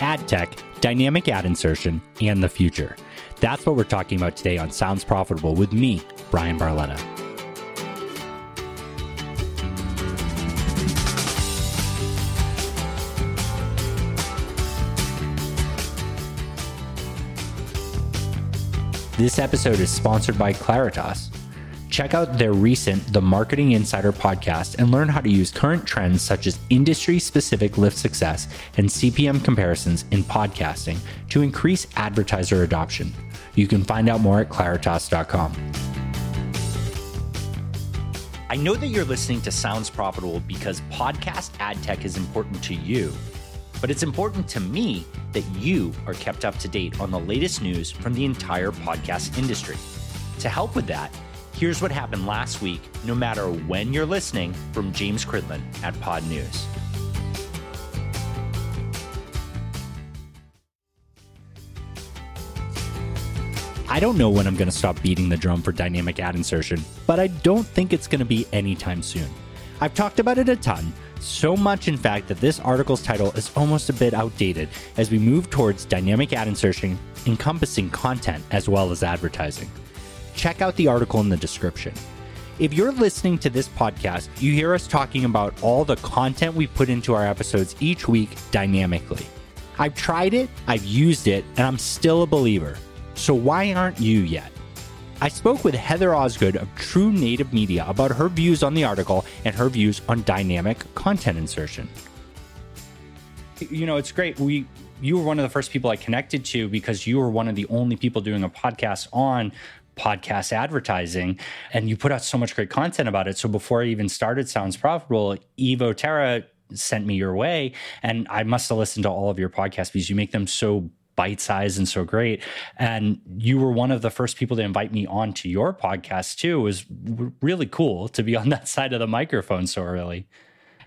ad tech, dynamic ad insertion, and the future. That's what we're talking about today on Sounds Profitable with me, Bryan Barletta. This episode is sponsored by Claritas. Check out their recent The Marketing Insider podcast and learn how to use current trends such as industry specific lift success and CPM comparisons in podcasting to increase advertiser adoption. You can find out more at claritas.com. I know that you're listening to Sounds Profitable because podcast ad tech is important to you, but it's important to me that you are kept up to date on the latest news from the entire podcast industry. To help with that, here's what happened last week, no matter when you're listening, from James Cridland at Podnews. I don't know when I'm going to stop beating the drum for dynamic ad insertion, but I don't think it's going to be anytime soon. I've talked about it a ton, so much in fact that this article's title is almost a bit outdated as we move towards dynamic ad insertion encompassing content as well as advertising. Check out the article in the description. If you're listening to this podcast, you hear us talking about all the content we put into our episodes each week dynamically. I've tried it, I've used it, and I'm still a believer. So why aren't you yet? I spoke with Heather Osgood of True Native Media about her views on the article and her views on dynamic content insertion. You know, it's great. We you were one of the first people I connected to because you were one of the only people doing a podcast on podcast advertising and you put out so much great content about it. So before I even started Sounds Profitable, Evo Terra sent me your way and I must have listened to all of your podcasts because you make them so bite sized and so great. And you were one of the first people to invite me onto your podcast too. It was really cool to be on that side of the microphone so early.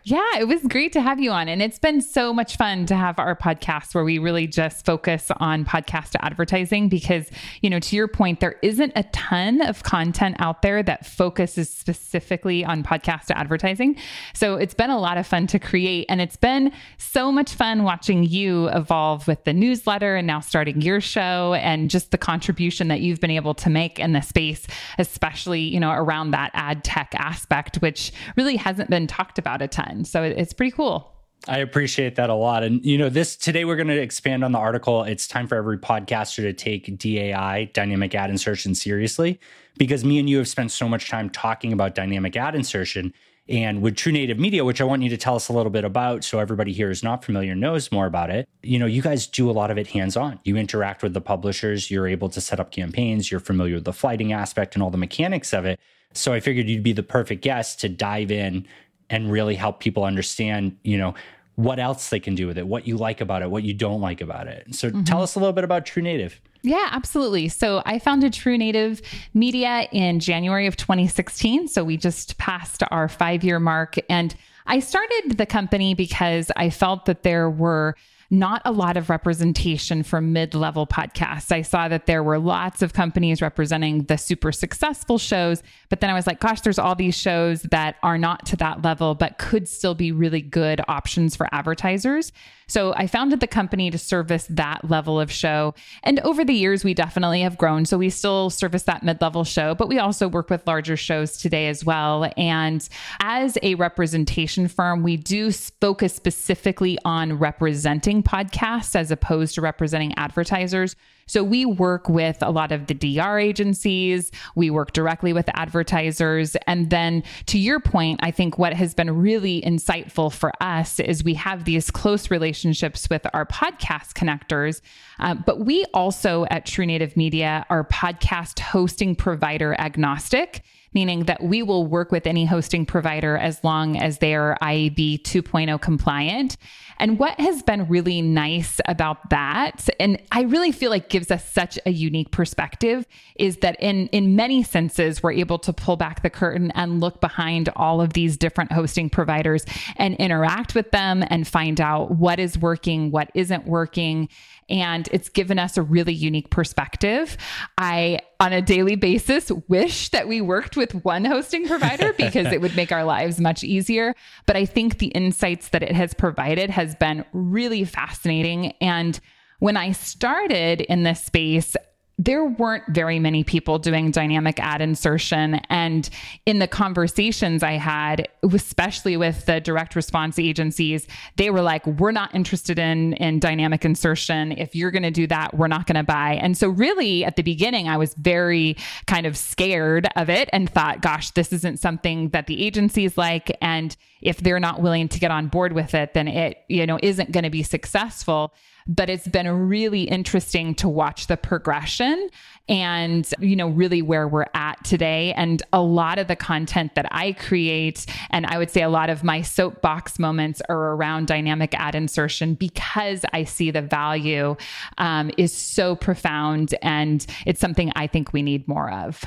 Yeah, it was great to have you on. And it's been so much fun to have our podcast where we really just focus on podcast advertising because, you know, to your point, there isn't a ton of content out there that focuses specifically on podcast advertising. So it's been a lot of fun to create. And it's been so much fun watching you evolve with the newsletter and now starting your show and just the contribution that you've been able to make in the space, especially, you know, around that ad tech aspect, which really hasn't been talked about a ton. So it's pretty cool. I appreciate that a lot. And you know, this today we're going to expand on the article. It's time for every podcaster to take DAI, dynamic ad insertion seriously because me and you have spent so much time talking about dynamic ad insertion and with True Native Media, which I want you to tell us a little bit about so everybody here is not familiar knows more about it. You know, you guys do a lot of it hands-on. You interact with the publishers, you're able to set up campaigns, you're familiar with the flighting aspect and all the mechanics of it. So I figured you'd be the perfect guest to dive in and really help people understand, you know, what else they can do with it, what you like about it, what you don't like about it. So mm-hmm. tell us a little bit about True Native. Yeah, absolutely. So I founded True Native Media in January of 2016. So we just passed our five year mark. And I started the company because I felt that there were not a lot of representation for mid level podcasts. I saw that there were lots of companies representing the super successful shows, but then I was like, gosh, there's all these shows that are not to that level, but could still be really good options for advertisers. So I founded the company to service that level of show. And over the years, we definitely have grown. So we still service that mid level show, but we also work with larger shows today as well. And as a representation firm, we do focus specifically on representing podcasts as opposed to representing advertisers. So we work with a lot of the DR agencies, we work directly with advertisers. And then to your point, I think what has been really insightful for us is we have these close relationships with our podcast connectors. Uh, but we also at True Native Media are podcast hosting provider agnostic meaning that we will work with any hosting provider as long as they are IAB 2.0 compliant. And what has been really nice about that, and I really feel like gives us such a unique perspective, is that in, in many senses, we're able to pull back the curtain and look behind all of these different hosting providers and interact with them and find out what is working, what isn't working and it's given us a really unique perspective. I, on a daily basis, wish that we worked with with one hosting provider because it would make our lives much easier. But I think the insights that it has provided has been really fascinating. And when I started in this space, there weren't very many people doing dynamic ad insertion. And in the conversations I had, especially with the direct response agencies, they were like, we're not interested in, in dynamic insertion. If you're going to do that, we're not going to buy. And so, really, at the beginning, I was very kind of scared of it and thought, gosh, this isn't something that the agencies like. And if they're not willing to get on board with it, then it, you know, isn't going to be successful but it's been really interesting to watch the progression and you know really where we're at today. And a lot of the content that i create and i would say a lot of my soapbox moments are around dynamic ad insertion because i see the value um, is so profound and it's something i think we need more of.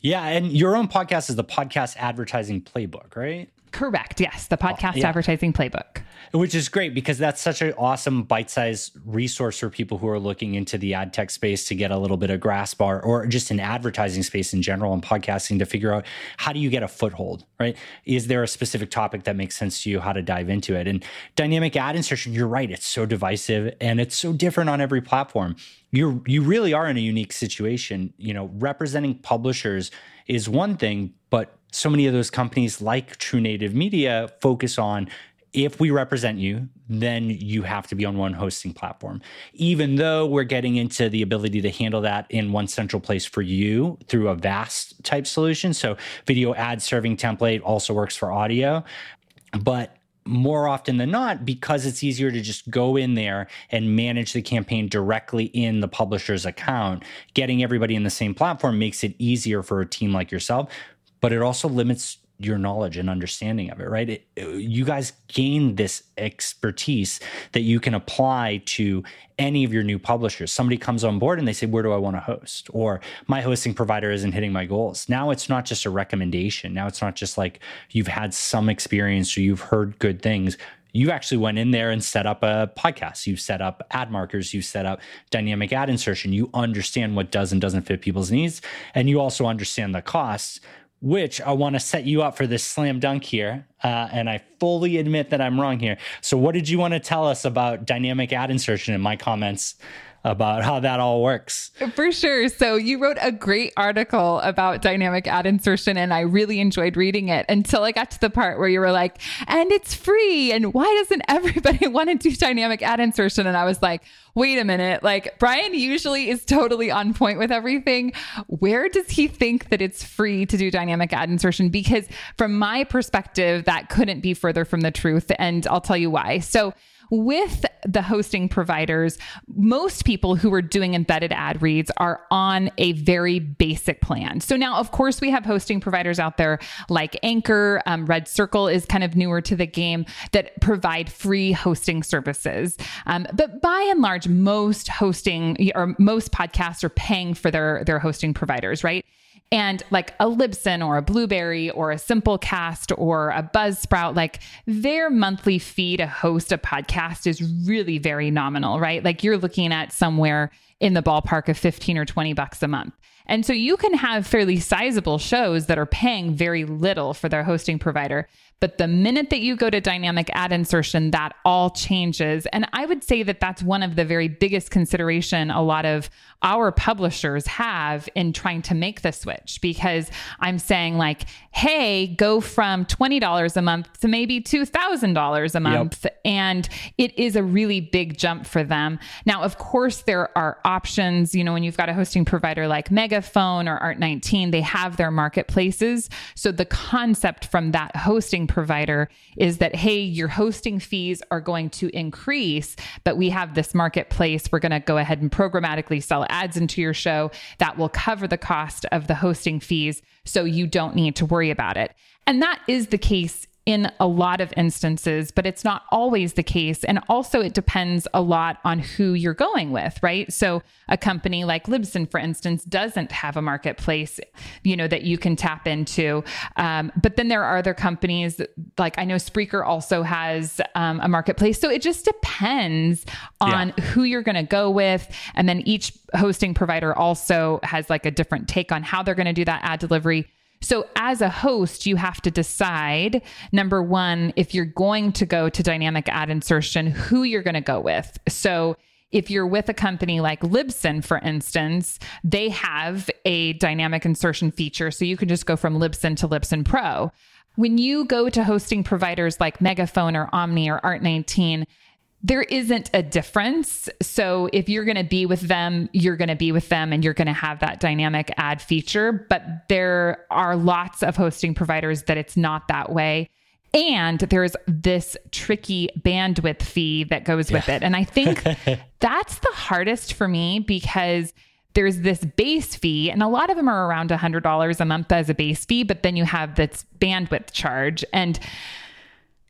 Yeah and your own podcast is the podcast advertising playbook right Correct. Yes. The podcast oh, yeah. advertising playbook. Which is great because that's such an awesome bite sized resource for people who are looking into the ad tech space to get a little bit of grasp or, or just an advertising space in general and podcasting to figure out how do you get a foothold, right? Is there a specific topic that makes sense to you, how to dive into it? And dynamic ad insertion, you're right. It's so divisive and it's so different on every platform. You're, you really are in a unique situation. You know, representing publishers is one thing, but so many of those companies like True Native Media focus on if we represent you, then you have to be on one hosting platform. Even though we're getting into the ability to handle that in one central place for you through a VAST type solution. So, video ad serving template also works for audio. But more often than not, because it's easier to just go in there and manage the campaign directly in the publisher's account, getting everybody in the same platform makes it easier for a team like yourself but it also limits your knowledge and understanding of it, right? It, you guys gain this expertise that you can apply to any of your new publishers. Somebody comes on board and they say, Where do I want to host? Or my hosting provider isn't hitting my goals. Now it's not just a recommendation. Now it's not just like you've had some experience or you've heard good things you actually went in there and set up a podcast. You've set up ad markers. You've set up dynamic ad insertion. You understand what does and doesn't fit people's needs. And you also understand the costs, which I want to set you up for this slam dunk here. Uh, and I fully admit that I'm wrong here. So, what did you want to tell us about dynamic ad insertion in my comments about how that all works. For sure. So you wrote a great article about dynamic ad insertion and I really enjoyed reading it until I got to the part where you were like, and it's free. And why doesn't everybody want to do dynamic ad insertion? And I was like, wait a minute. Like Bryan usually is totally on point with everything. Where does he think that it's free to do dynamic ad insertion? Because from my perspective, that couldn't be further from the truth. And I'll tell you why. So with the hosting providers, most people who are doing embedded ad reads are on a very basic plan. So now, of course, we have hosting providers out there like Anchor, um, Red Circle is kind of newer to the game that provide free hosting services. Um, but by and large, most hosting or most podcasts are paying for their their hosting providers, right? And like a Libsyn or a Blubrry or a Simplecast or a Buzzsprout, like their monthly fee to host a podcast is really very nominal, right? Like you're looking at somewhere in the ballpark of 15 or 20 bucks a month. And so you can have fairly sizable shows that are paying very little for their hosting provider. But the minute that you go to dynamic ad insertion, that all changes. And I would say that that's one of the very biggest consideration a lot of our publishers have in trying to make the switch because I'm saying like, hey, go from $20 a month to maybe $2,000 a month. Yep. And it is a really big jump for them. Now, of course, there are options, you know, when you've got a hosting provider like Megaphone or Art19, they have their marketplaces. So the concept from that hosting provider is that, hey, your hosting fees are going to increase, but we have this marketplace. We're going to go ahead and programmatically sell ads into your show that will cover the cost of the hosting fees. So you don't need to worry about it. And that is the case in a lot of instances, but it's not always the case. And also, it depends a lot on who you're going with, right? So, a company like Libsyn, for instance, doesn't have a marketplace, you know, that you can tap into. Um, but then there are other companies, like I know Spreaker also has um, a marketplace. So, it just depends on yeah. who you're going to go with. And then each hosting provider also has like a different take on how they're going to do that ad delivery. So, as a host, you have to decide number one, if you're going to go to dynamic ad insertion, who you're going to go with. So, if you're with a company like Libsyn, for instance, they have a dynamic insertion feature. So you can just go from Libsyn to Libsyn Pro. When you go to hosting providers like Megaphone or Omny or Art19, there isn't a difference. So if you're going to be with them, you're going to be with them and you're going to have that dynamic ad feature. But there are lots of hosting providers that it's not that way. And there's this tricky bandwidth fee that goes with it. And I think that's the hardest for me because there's this base fee, and a lot of them are around $100 a month as a base fee, but then you have this bandwidth charge. And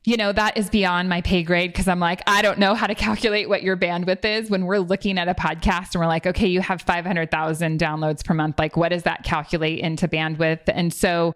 you know, that is beyond my pay grade because I'm like, I don't know how to calculate what your bandwidth is when we're looking at a podcast and we're like, okay, you have 500,000 downloads per month. Like, what does that calculate into bandwidth? And so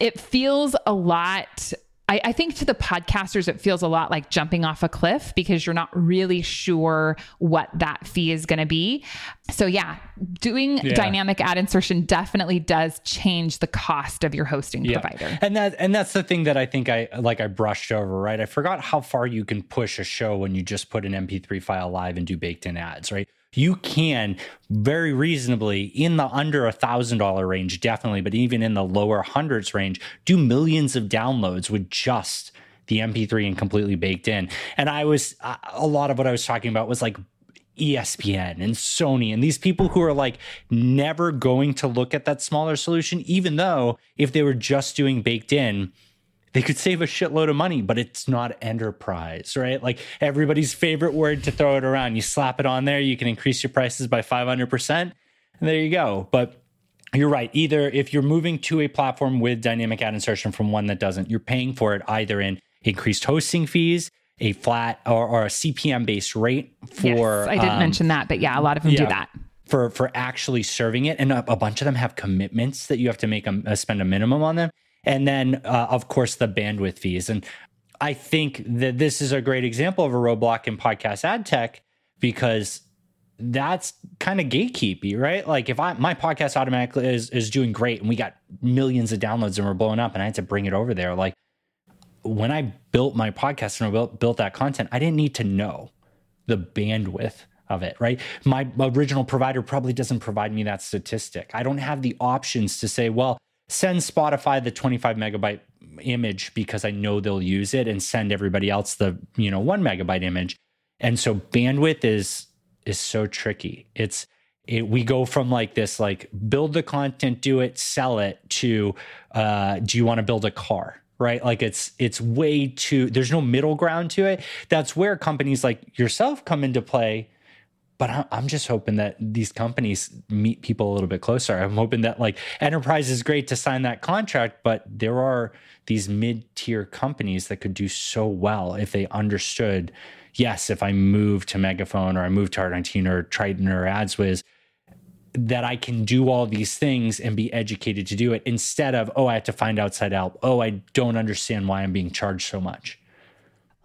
it feels a lot I, I, think to the podcasters, it feels a lot like jumping off a cliff because you're not really sure what that fee is going to be. So, yeah, doing yeah. dynamic ad insertion definitely does change the cost of your hosting yeah. provider. And that and that's the thing that I think I like I brushed over, right? I forgot how far you can push a show when you just put an MP3 file live and do baked in ads, right? You can very reasonably in the under a thousand dollar range, definitely, but even in the lower hundreds range, do millions of downloads with just the MP3 and completely baked in. And I was uh, a lot of what I was talking about was like ESPN and Sony and these people who are like never going to look at that smaller solution, even though if they were just doing baked in, they could save a shitload of money, but it's not enterprise, right? Like everybody's favorite word to throw it around. You slap it on there, you can increase your prices by 500%, and there you go. But you're right. Either if you're moving to a platform with dynamic ad insertion from one that doesn't, you're paying for it either in increased hosting fees, a flat or, or a CPM based rate for. Yes, I didn't um, mention that, but yeah, a lot of them yeah, do that. For, for actually serving it. And a, a, bunch of them have commitments that you have to make them uh, spend a minimum on them. And then, uh, of course, the bandwidth fees. And I think that this is a great example of a roadblock in podcast ad tech because that's kind of gatekeepy, right? Like if I my podcast automatically is is doing great and we got millions of downloads and we're blowing up and I had to bring it over there, like when I built my podcast and I built, built that content, I didn't need to know the bandwidth of it, right? My original provider probably doesn't provide me that statistic. I don't have the options to say, well, send Spotify the 25 megabyte image because I know they'll use it and send everybody else the, you know, 1 megabyte image. And so bandwidth is is so tricky. It's it, we go from like this like build the content, do it, sell it to uh do you want to build a car? Right? Like it's it's way too there's no middle ground to it. That's where companies like yourself come into play but I'm just hoping that these companies meet people a little bit closer. I'm hoping that like enterprise is great to sign that contract, but there are these mid tier companies that could do so well if they understood. Yes, if I move to Megaphone or I move to Art19 or Triton or AdsWizz, that I can do all these things and be educated to do it instead of, oh, I have to find outside help. Oh, I don't understand why I'm being charged so much.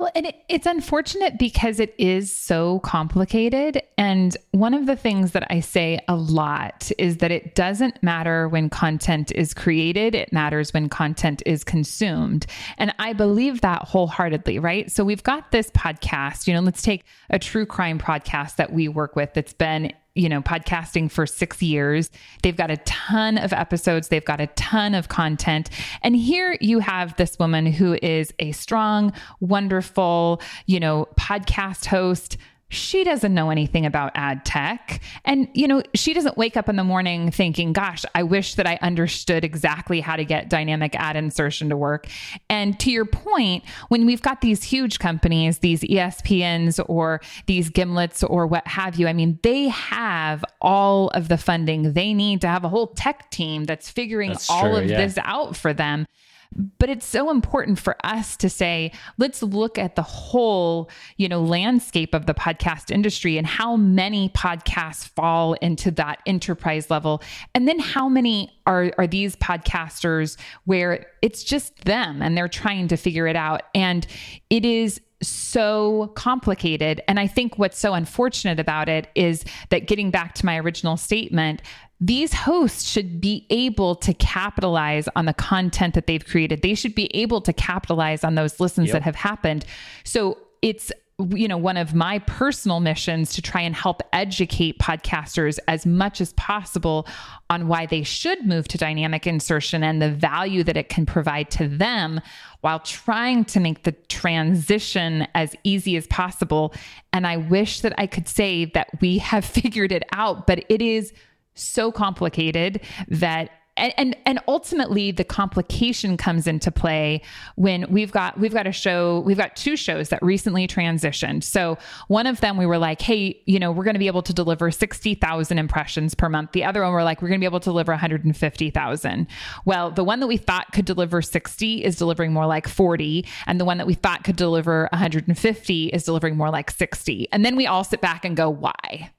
Well, and it, it's unfortunate because it is so complicated. And one of the things that I say a lot is that it doesn't matter when content is created, it matters when content is consumed. And I believe that wholeheartedly, right? So we've got this podcast, you know, let's take a true crime podcast that we work with that's been you know, podcasting for six years. They've got a ton of episodes, they've got a ton of content. And here you have this woman who is a strong, wonderful, you know, podcast host she doesn't know anything about ad tech. And, you know, she doesn't wake up in the morning thinking, gosh, I wish that I understood exactly how to get dynamic ad insertion to work. And to your point, when we've got these huge companies, these ESPNs or these Gimlets or what have you, I mean, they have all of the funding they need to have a whole tech team that's figuring that's all true, of yeah. this out for them. But it's so important for us to say, let's look at the whole, you know, landscape of the podcast industry and how many podcasts fall into that enterprise level. And then how many are, are these podcasters where it's just them and they're trying to figure it out. And it is so complicated. And I think what's so unfortunate about it is that getting back to my original statement, these hosts should be able to capitalize on the content that they've created. They should be able to capitalize on those listens yep. that have happened. So it's you know one of my personal missions to try and help educate podcasters as much as possible on why they should move to dynamic insertion and the value that it can provide to them while trying to make the transition as easy as possible. And i wish that i could say that we have figured it out but it is so complicated that and, and and ultimately the complication comes into play when we've got we've got a show we've got two shows that recently transitioned. So one of them we were like hey you know we're going to be able to deliver 60,000 impressions per month. The other one we're like we're going to be able to deliver 150,000 well the one that we thought could deliver 60 is delivering more like 40 and the one that we thought could deliver 150 is delivering more like 60 and then we all sit back and go why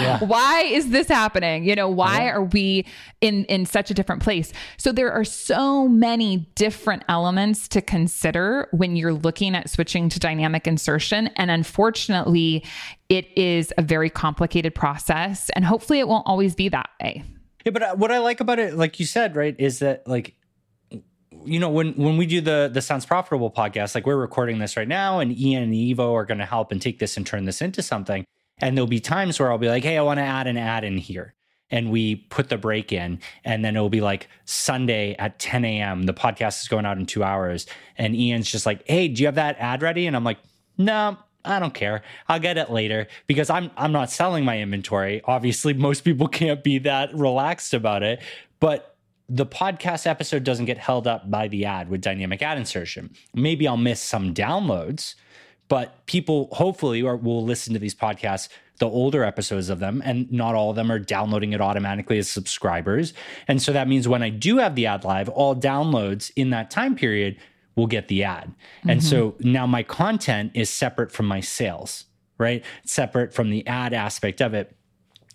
yeah. why is this happening? You know why yeah. are we in in such a different place? So there are so many different elements to consider when you're looking at switching to dynamic insertion. And unfortunately it is a very complicated process. And hopefully it won't always be that way. Yeah but uh, what i like about it like you said right is that like you know when when we do the the sounds profitable podcast like we're recording this right now and ian and evo are going to help and take this and turn this into something and there'll be times where I'll be like, hey, I want to add an ad in here. And we put the break in, and then it'll be like Sunday at 10 a.m. The podcast is going out in two hours. And Ian's just like, hey, do you have that ad ready? And I'm like, no, I don't care. I'll get it later because I'm I'm not selling my inventory. Obviously, most people can't be that relaxed about it, but the podcast episode doesn't get held up by the ad with dynamic ad insertion. Maybe I'll miss some downloads but people hopefully are, will listen to these podcasts the older episodes of them and not all of them are downloading it automatically as subscribers and so that means when i do have the ad live all downloads in that time period will get the ad mm-hmm. and so mm-hmm. now my content is separate from my sales right separate from the ad aspect of it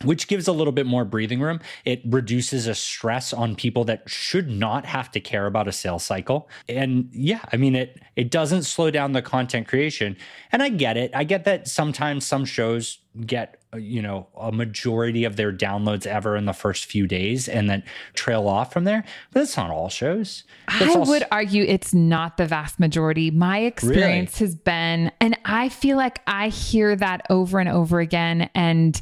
which gives a little bit more breathing room. It reduces a stress on people that should not have to care about a sales cycle. And yeah, I mean it it doesn't slow down the content creation. And I get it. I get that sometimes some shows get uh, you know a majority of their downloads ever in the first few days and then trail off from there but that's not all shows that's i would argue it's not the vast majority my experience really? has been and i feel like i hear that over and over again and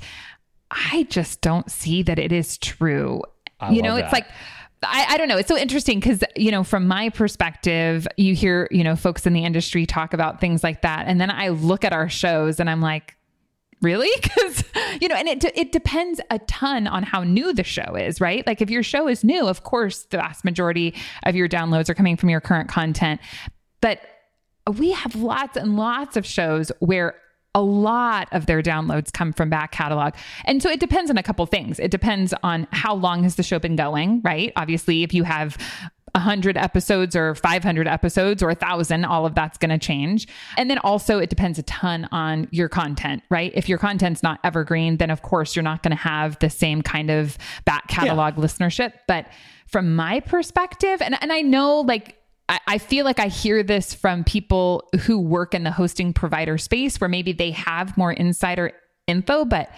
I just don't see that it is true. I you know, that. it's like I, I, don't know. It's so interesting because, you know, from my perspective, you hear, you know, folks in the industry talk about things like that. And then I look at our shows and I'm like, really? Because, you know, and it, it depends a ton on how new the show is, right? Like if your show is new, of course, the vast majority of your downloads are coming from your current content. But we have lots and lots of shows where a lot of their downloads come from back catalog. And so it depends on a couple things. It depends on how long has the show been going, right? Obviously, if you have 100 episodes or 500 episodes or 1000 all of that's going to change and then also it depends a ton on your content right if your content's not evergreen then of course you're not going to have the same kind of back catalog yeah. listenership but from my perspective and, and i know like I, feel like I hear this from people who work in the hosting provider space where maybe they have more insider info, but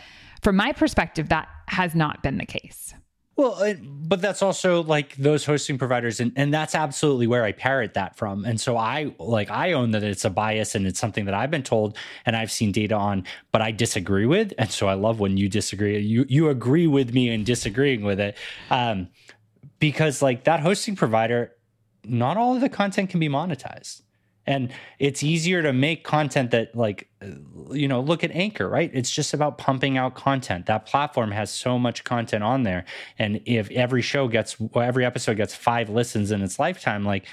from my perspective, that has not been the case. Well, but that's also like those hosting providers, and, and that's absolutely where I parrot that from. And so I like I own that it's a bias and it's something that I've been told and I've seen data on, but I disagree with. And so I love when you disagree. You you agree with me in disagreeing with it, um, because like that hosting provider not all of the content can be monetized. And it's easier to make content that like uh, you know look at anchor right? It's just about pumping out content. That platform has so much content on there. And if every show gets every episode gets five listens in its lifetime like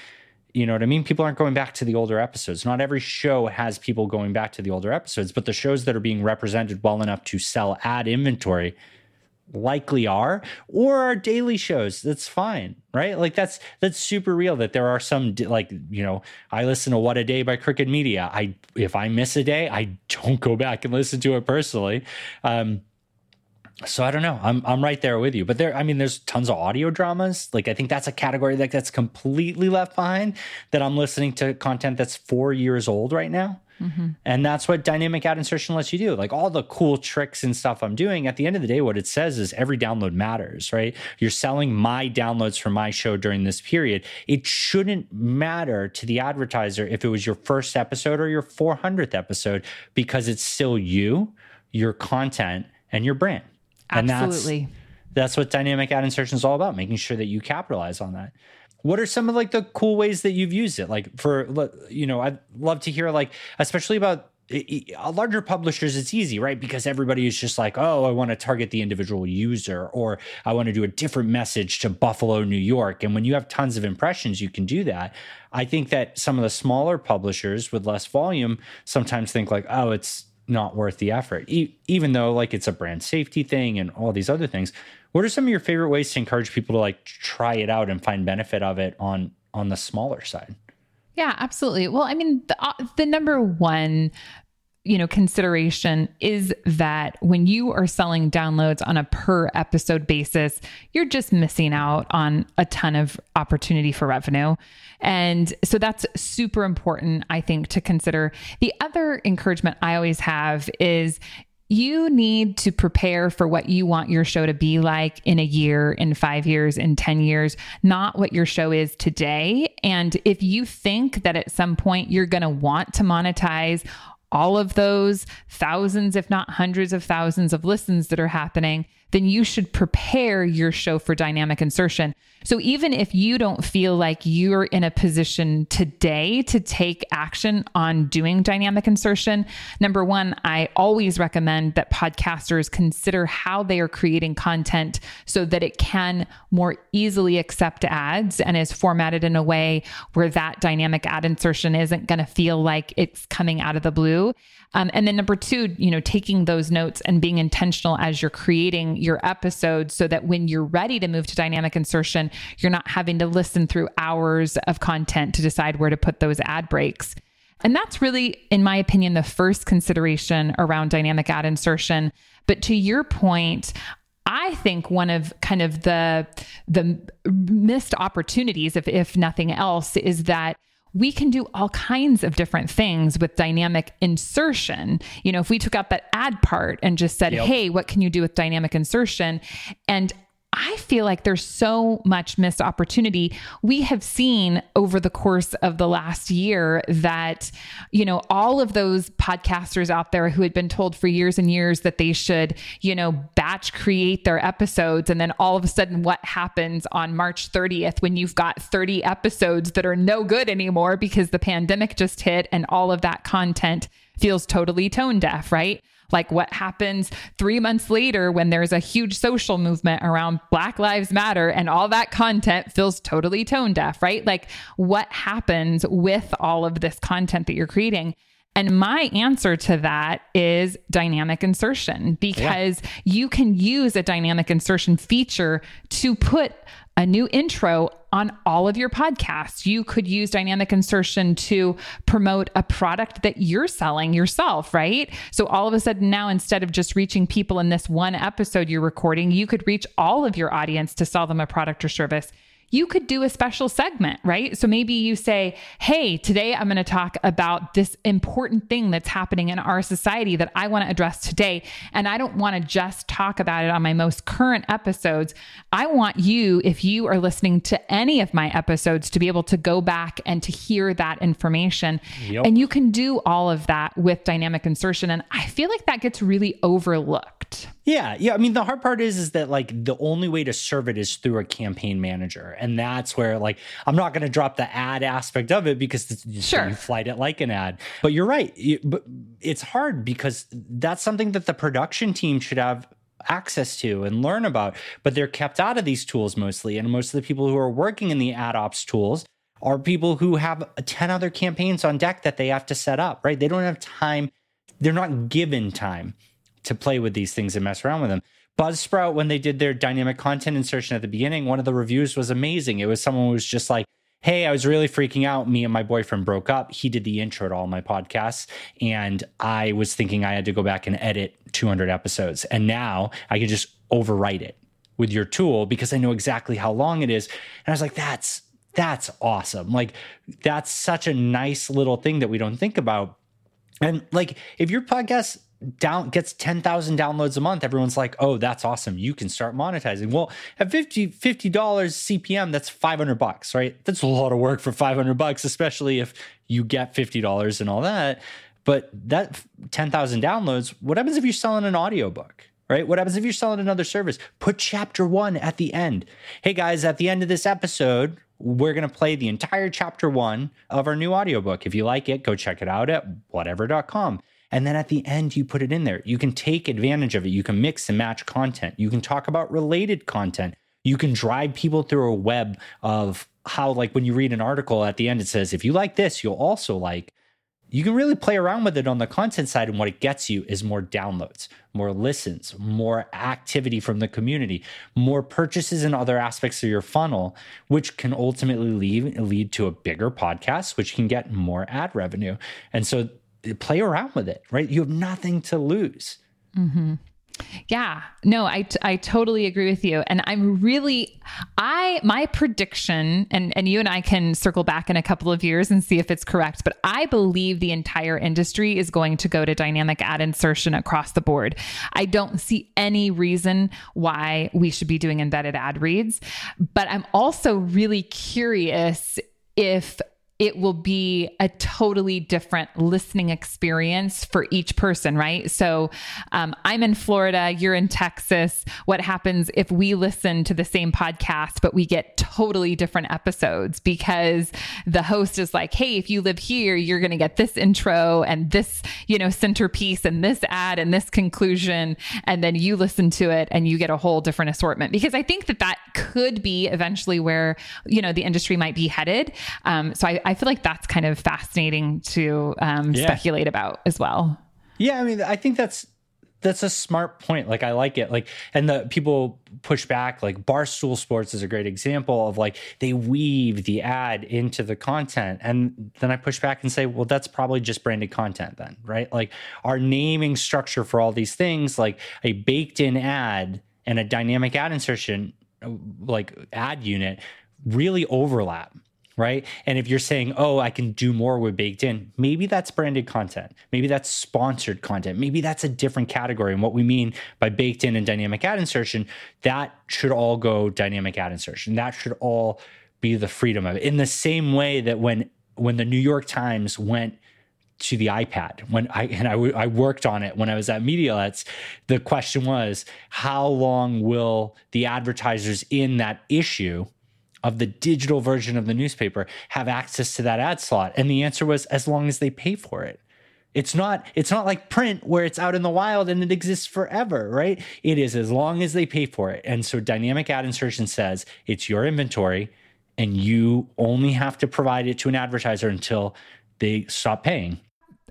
you know what i mean? People aren't going back to the older episodes. Not every show has people going back to the older episodes but the shows that are being represented well enough to sell ad inventory likely are or our daily shows that's fine right like that's that's super real that there are some like you know i listen to what a day by crooked media i if i miss a day i don't go back and listen to it personally um so I don't know. I'm I'm right there with you. But there I mean there's tons of audio dramas. Like I think that's a category that that's completely left behind that I'm listening to content that's 4 years old right now. Mm-hmm. And that's what dynamic ad insertion lets you do. Like all the cool tricks and stuff I'm doing, at the end of the day, what it says is every download matters, right? You're selling my downloads for my show during this period. It shouldn't matter to the advertiser if it was your first episode or your 400th episode because it's still you, your content, and your brand. Absolutely. And that's, that's what dynamic ad insertion is all about, making sure that you capitalize on that what are some of like the cool ways that you've used it? Like for you know i'd love to hear like especially about uh, larger publishers it's easy right? Because everybody is just like oh i want to target the individual user or i want to do a different message to buffalo new york. And when you have tons of impressions you can do that. I think that some of the smaller publishers with less volume sometimes think like oh it's not worth the effort e- even though like it's a brand safety thing and all these other things what are some of your favorite ways to encourage people to like try it out and find benefit of it on on the smaller side? Yeah, absolutely. Well, I mean, the, uh, the number one you know consideration is that when you are selling downloads on a per episode basis you're just missing out on a ton of opportunity for revenue and so that's super important i think to consider the other encouragement i always have is you need to prepare for what you want your show to be like in a year, in five years, in 10 years, not what your show is today. And if you think that at some point you're going to want to monetize all of those thousands, if not hundreds of thousands of listens that are happening, then you should prepare your show for dynamic insertion. So even if you don't feel like you're in a position today to take action on doing dynamic insertion, number one, I always recommend that podcasters consider how they are creating content so that it can more easily accept ads and is formatted in a way where that dynamic ad insertion isn't going to feel like it's coming out of the blue. Um, and then number two, you know, taking those notes and being intentional as you're creating your episode so that when you're ready to move to dynamic insertion, you're not having to listen through hours of content to decide where to put those ad breaks. And that's really, in my opinion, the first consideration around dynamic ad insertion. But to your point, I think one of kind of the the missed opportunities, if if nothing else, is that we can do all kinds of different things with dynamic insertion. You know, if we took out that ad part and just said, yep. hey, what can you do with dynamic insertion? And I feel like there's so much missed opportunity. We have seen over the course of the last year that, you know, all of those podcasters out there who had been told for years and years that they should, you know, batch create their episodes. And then all of a sudden, what happens on March 30th when you've got 30 episodes that are no good anymore because the pandemic just hit and all of that content feels totally tone deaf, right? Like what happens three months later when there's a huge social movement around Black Lives Matter and all that content feels totally tone deaf, right? Like what happens with all of this content that you're creating? And my answer to that is dynamic insertion because yeah. you can use a dynamic insertion feature to put a new intro on all of your podcasts. You could use dynamic insertion to promote a product that you're selling yourself, right? So all of a sudden now, instead of just reaching people in this one episode you're recording, you could reach all of your audience to sell them a product or service you could do a special segment, right? So maybe you say, Hey, today I'm going to talk about this important thing that's happening in our society that I want to address today. And I don't want to just talk about it on my most current episodes. I want you, if you are listening to any of my episodes, to be able to go back and to hear that information. Yep. And you can do all of that with dynamic insertion. And I feel like that gets really overlooked. Yeah, yeah. I mean, the hard part is is that like the only way to serve it is through a campaign manager, and that's where like I'm not going to drop the ad aspect of it because it's, sure. you flight it like an ad. But you're right. but it's hard because that's something that the production team should have access to and learn about. But they're kept out of these tools mostly, and most of the people who are working in the ad ops tools are people who have 10 other campaigns on deck that they have to set up. Right? They don't have time. They're not given time to play with these things and mess around with them. Buzzsprout, when they did their dynamic content insertion at the beginning, one of the reviews was amazing. It was someone who was just like, Hey, I was really freaking out. Me and my boyfriend broke up. He did the intro to all my podcasts. And I was thinking I had to go back and edit 200 episodes. And now I can just overwrite it with your tool because I know exactly how long it is. And I was like, that's that's awesome. Like that's such a nice little thing that we don't think about And like if your podcast down gets 10,000 downloads a month, everyone's like, "Oh, that's awesome. You can start monetizing." Well, at 50 dollars CPM, that's 500 bucks, right? That's a lot of work for 500 bucks, especially if you get $50 and all that. But that 10,000 downloads, what happens if you're selling an audiobook? Right? What happens if you're selling another service? Put chapter 1 at the end. Hey guys, at the end of this episode, we're going to play the entire chapter 1 of our new audiobook. If you like it, go check it out at whatever.com. And then at the end, you put it in there. You can take advantage of it. You can mix and match content. You can talk about related content. You can drive people through a web of how, like, when you read an article at the end, it says, if you like this, you'll also like you can really play around with it on the content side. And what it gets you is more downloads, more listens, more activity from the community, more purchases in other aspects of your funnel, which can ultimately lead, lead to a bigger podcast, which can get more ad revenue. And so play around with it, right? You have nothing to lose. Mm-hmm. Yeah, no, I, I totally agree with you. And I'm really, I, my prediction, and, and you and I can circle back in a couple of years and see if it's correct, but I believe the entire industry is going to go to dynamic ad insertion across the board. I don't see any reason why we should be doing embedded ad reads, but I'm also really curious if it will be a totally different listening experience for each person, right? So um, I'm in Florida, you're in Texas. What happens if we listen to the same podcast, but we get totally different episodes because the host is like, hey, if you live here, you're going to get this intro and this, you know, centerpiece and this ad and this conclusion. And then you listen to it and you get a whole different assortment. Because I think that that could be eventually where, you know, the industry might be headed. Um, so I, I feel like that's kind of fascinating to um, yeah. speculate about as well. Yeah, I mean, I think that's that's a smart point. Like I like it. Like and the people push back. Like Barstool Sports is a great example of like they weave the ad into the content, and then I push back and say, well, that's probably just branded content then, right? Like our naming structure for all these things, like a baked in ad and a dynamic ad insertion, like ad unit, really overlap right? And if you're saying, oh, I can do more with baked in, maybe that's branded content. Maybe that's sponsored content. Maybe that's a different category. And what we mean by baked in and dynamic ad insertion, that should all go dynamic ad insertion. That should all be the freedom of it. In the same way that when when the New York Times went to the iPad when I and I, I worked on it when I was at Medialets. The question was, how long will the advertisers in that issue of the digital version of the newspaper have access to that ad slot? And the answer was as long as they pay for it. It's not it's not like print where it's out in the wild and it exists forever, right? It is as long as they pay for it. And so dynamic ad insertion says it's your inventory and you only have to provide it to an advertiser until they stop paying.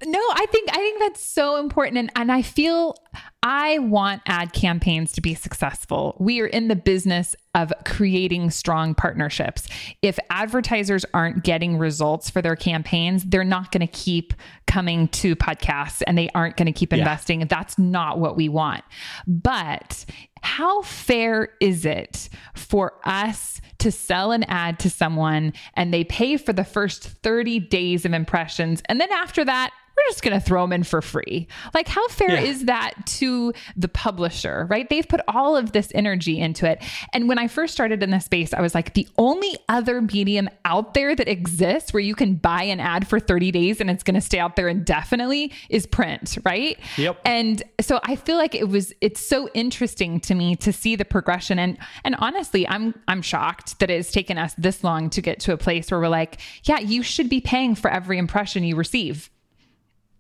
No, I think I think that's so important and and I feel I want ad campaigns to be successful. We are in the business of creating strong partnerships. If advertisers aren't getting results for their campaigns, they're not going to keep coming to podcasts and they aren't going to keep investing. Yeah. That's not what we want. But how fair is it for us to sell an ad to someone and they pay for the first 30 days of impressions and then after that we're just going to throw them in for free. Like, how fair yeah. is that to the publisher, right? They've put all of this energy into it. And when I first started in this space, I was like, the only other medium out there that exists where you can buy an ad for 30 days and it's going to stay out there indefinitely is print, right? Yep. And so I feel like it was, it's so interesting to me to see the progression. And, and honestly, I'm, I'm shocked that it's taken us this long to get to a place where we're like, yeah, you should be paying for every impression you receive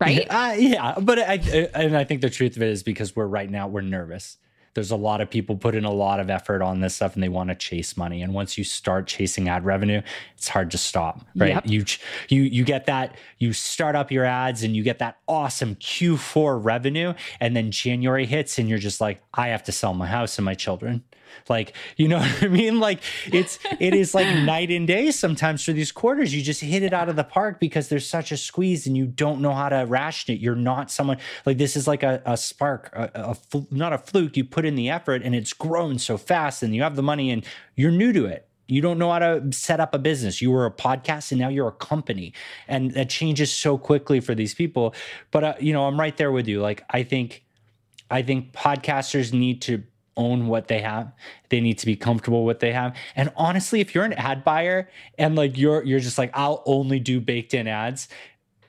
right? Uh, yeah, but I and I think the truth of it is because we're right now we're nervous. There's a lot of people put in a lot of effort on this stuff and they want to chase money. And once you start chasing ad revenue, it's hard to stop, right? Yep. You you you get that you start up your ads and you get that awesome Q4 revenue and then January hits and you're just like I have to sell my house and my children. Like, you know what I mean? Like it's it is like night and day sometimes for these quarters. You just hit it out of the park because there's such a squeeze and you don't know how to ration it. You're not someone like this is like a, a spark, a, a not a fluke. You put in the effort and it's grown so fast and you have the money and you're new to it You don't know how to set up a business. You were a podcast and now you're a company. And that changes so quickly for these people. But uh, you know, I'm right there with you. Like I think I think podcasters need to own what they have. They need to be comfortable with what they have. And honestly, if you're an ad buyer and like you're you're just like I'll only do baked in ads,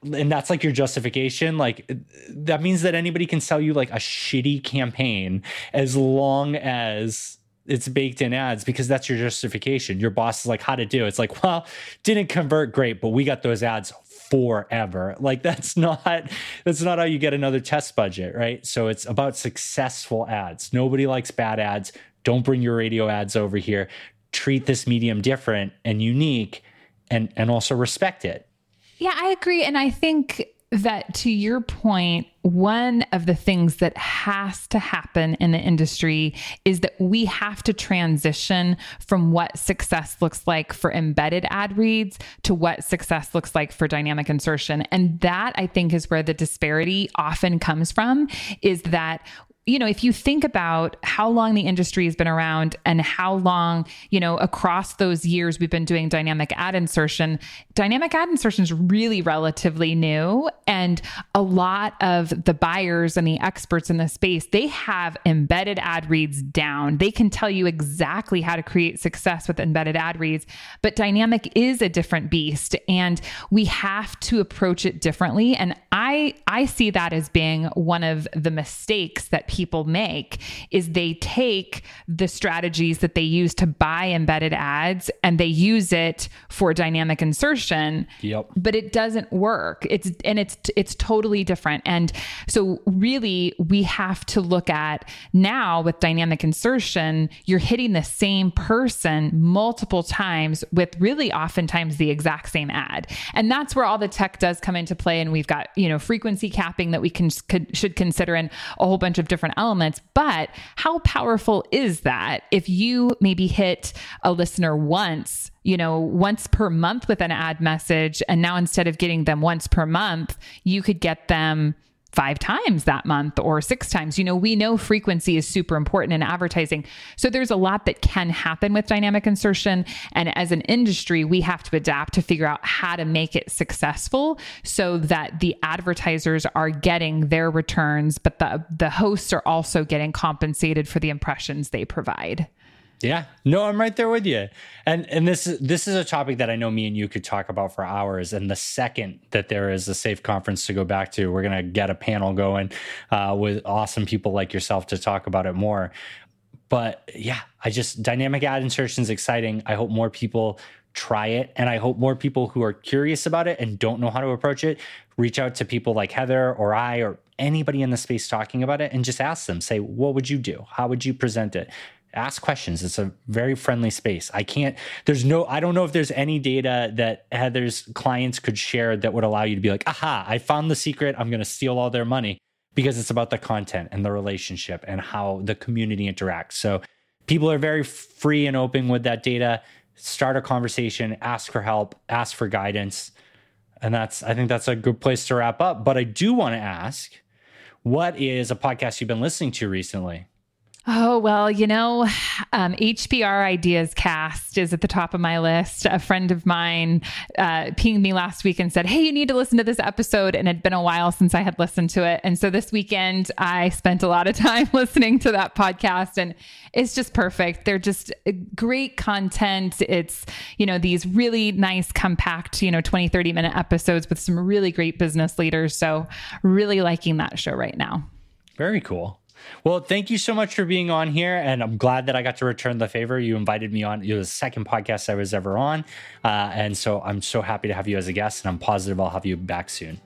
and that's like your justification like that means that anybody can sell you like a shitty campaign as long as it's baked in ads because that's your justification your boss is like how to do it. it's like well didn't convert great but we got those ads forever. Like that's not that's not how you get another test budget right? So it's about successful ads. Nobody likes bad ads. Don't bring your radio ads over here. Treat this medium different and unique and and also respect it. Yeah, I agree. And I think that to your point, one of the things that has to happen in the industry is that we have to transition from what success looks like for embedded ad reads to what success looks like for dynamic insertion. And that I think is where the disparity often comes from is that you know, if you think about how long the industry has been around and how long, you know, across those years we've been doing dynamic ad insertion, dynamic ad insertion is really relatively new. And a lot of the buyers and the experts in the space, they have embedded ad reads down. They can tell you exactly how to create success with embedded ad reads. But dynamic is a different beast and we have to approach it differently. And I I see that as being one of the mistakes that people make is they take the strategies that they use to buy embedded ads and they use it for dynamic insertion. Yep. But it doesn't work. It's and it's it's totally different. And so really we have to look at now with dynamic insertion, you're hitting the same person multiple times with really oftentimes the exact same ad. And that's where all the tech does come into play and we've got, you know, frequency capping that we can could, should consider and a whole bunch of different elements. But how powerful is that if you maybe hit a listener once, you know, once per month with an ad message, and now instead of getting them once per month, you could get them five times that month or six times. You know, we know frequency is super important in advertising. So there's a lot that can happen with dynamic insertion. And as an industry, we have to adapt to figure out how to make it successful so that the advertisers are getting their returns, but the, the hosts are also getting compensated for the impressions they provide. Yeah, no, I'm right there with you. And and this is this is a topic that I know me and you could talk about for hours. And the second that there is a safe conference to go back to, we're gonna get a panel going uh, with awesome people like yourself to talk about it more. But yeah, I just dynamic ad insertion is exciting. I hope more people try it, and I hope more people who are curious about it and don't know how to approach it reach out to people like Heather or I or anybody in the space talking about it and just ask them. Say, what would you do? How would you present it? Ask questions. It's a very friendly space. I can't, there's no, I don't know if there's any data that Heather's clients could share that would allow you to be like, aha, I found the secret. I'm going to steal all their money because it's about the content and the relationship and how the community interacts. So people are very free and open with that data. Start a conversation, ask for help, ask for guidance. And that's, I think that's a good place to wrap up. But I do want to ask, what is a podcast you've been listening to recently? Oh, well, you know, um, HBR Ideas Cast is at the top of my list. A friend of mine uh, pinged me last week and said, Hey, you need to listen to this episode. And it had been a while since I had listened to it. And so this weekend, I spent a lot of time listening to that podcast, and it's just perfect. They're just uh, great content. It's, you know, these really nice, compact, you know, 20, 30 minute episodes with some really great business leaders. So, really liking that show right now. Very cool. Well, thank you so much for being on here. And I'm glad that I got to return the favor. You invited me on. It was the second podcast I was ever on. Uh, and so I'm so happy to have you as a guest. And I'm positive I'll have you back soon.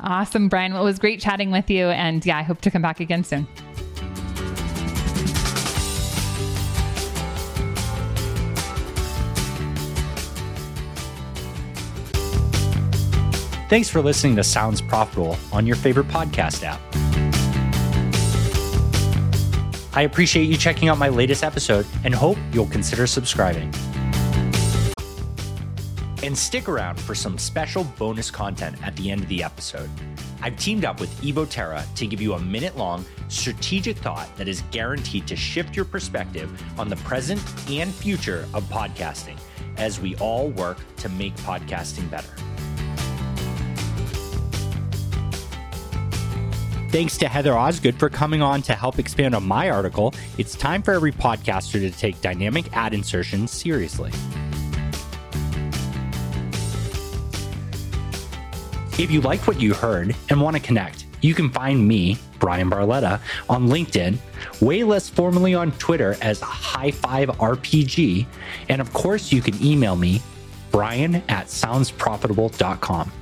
Awesome, Bryan. Well, it was great chatting with you. And yeah, I hope to come back again soon. Thanks for listening to Sounds Profitable on your favorite podcast app. I appreciate you checking out my latest episode and hope you'll consider subscribing. And stick around for some special bonus content at the end of the episode. I've teamed up with Evo Terra to give you a minute long strategic thought that is guaranteed to shift your perspective on the present and future of podcasting as we all work to make podcasting better. Thanks to Heather Osgood for coming on to help expand on my article. It's time for every podcaster to take dynamic ad insertion seriously. If you like what you heard and want to connect, you can find me, Bryan Barletta, on LinkedIn, way less formally on Twitter as High Five RPG, and of course, you can email me, Bryan at soundsprofitable.com.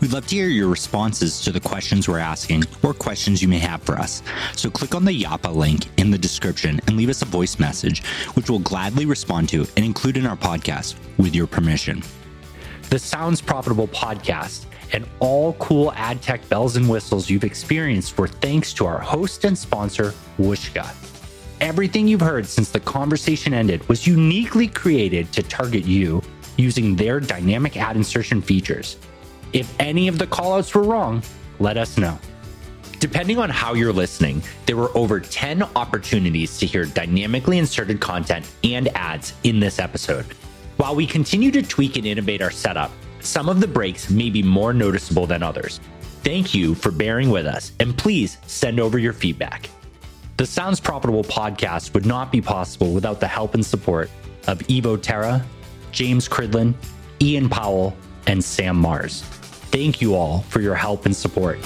We'd love to hear your responses to the questions we're asking or questions you may have for us. So click on the Yappa link in the description and leave us a voice message, which we'll gladly respond to and include in our podcast with your permission. The Sounds Profitable podcast and all cool ad tech bells and whistles you've experienced were thanks to our host and sponsor, Whooshkaa. Everything you've heard since the conversation ended was uniquely created to target you using their dynamic ad insertion features. If any of the callouts were wrong, let us know. Depending on how you're listening, there were over 10 opportunities to hear dynamically inserted content and ads in this episode. While we continue to tweak and innovate our setup, some of the breaks may be more noticeable than others. Thank you for bearing with us, and please send over your feedback. The Sounds Profitable podcast would not be possible without the help and support of Evo Terra, James Cridland, Ian Powell, and Sam Mars. Thank you all for your help and support.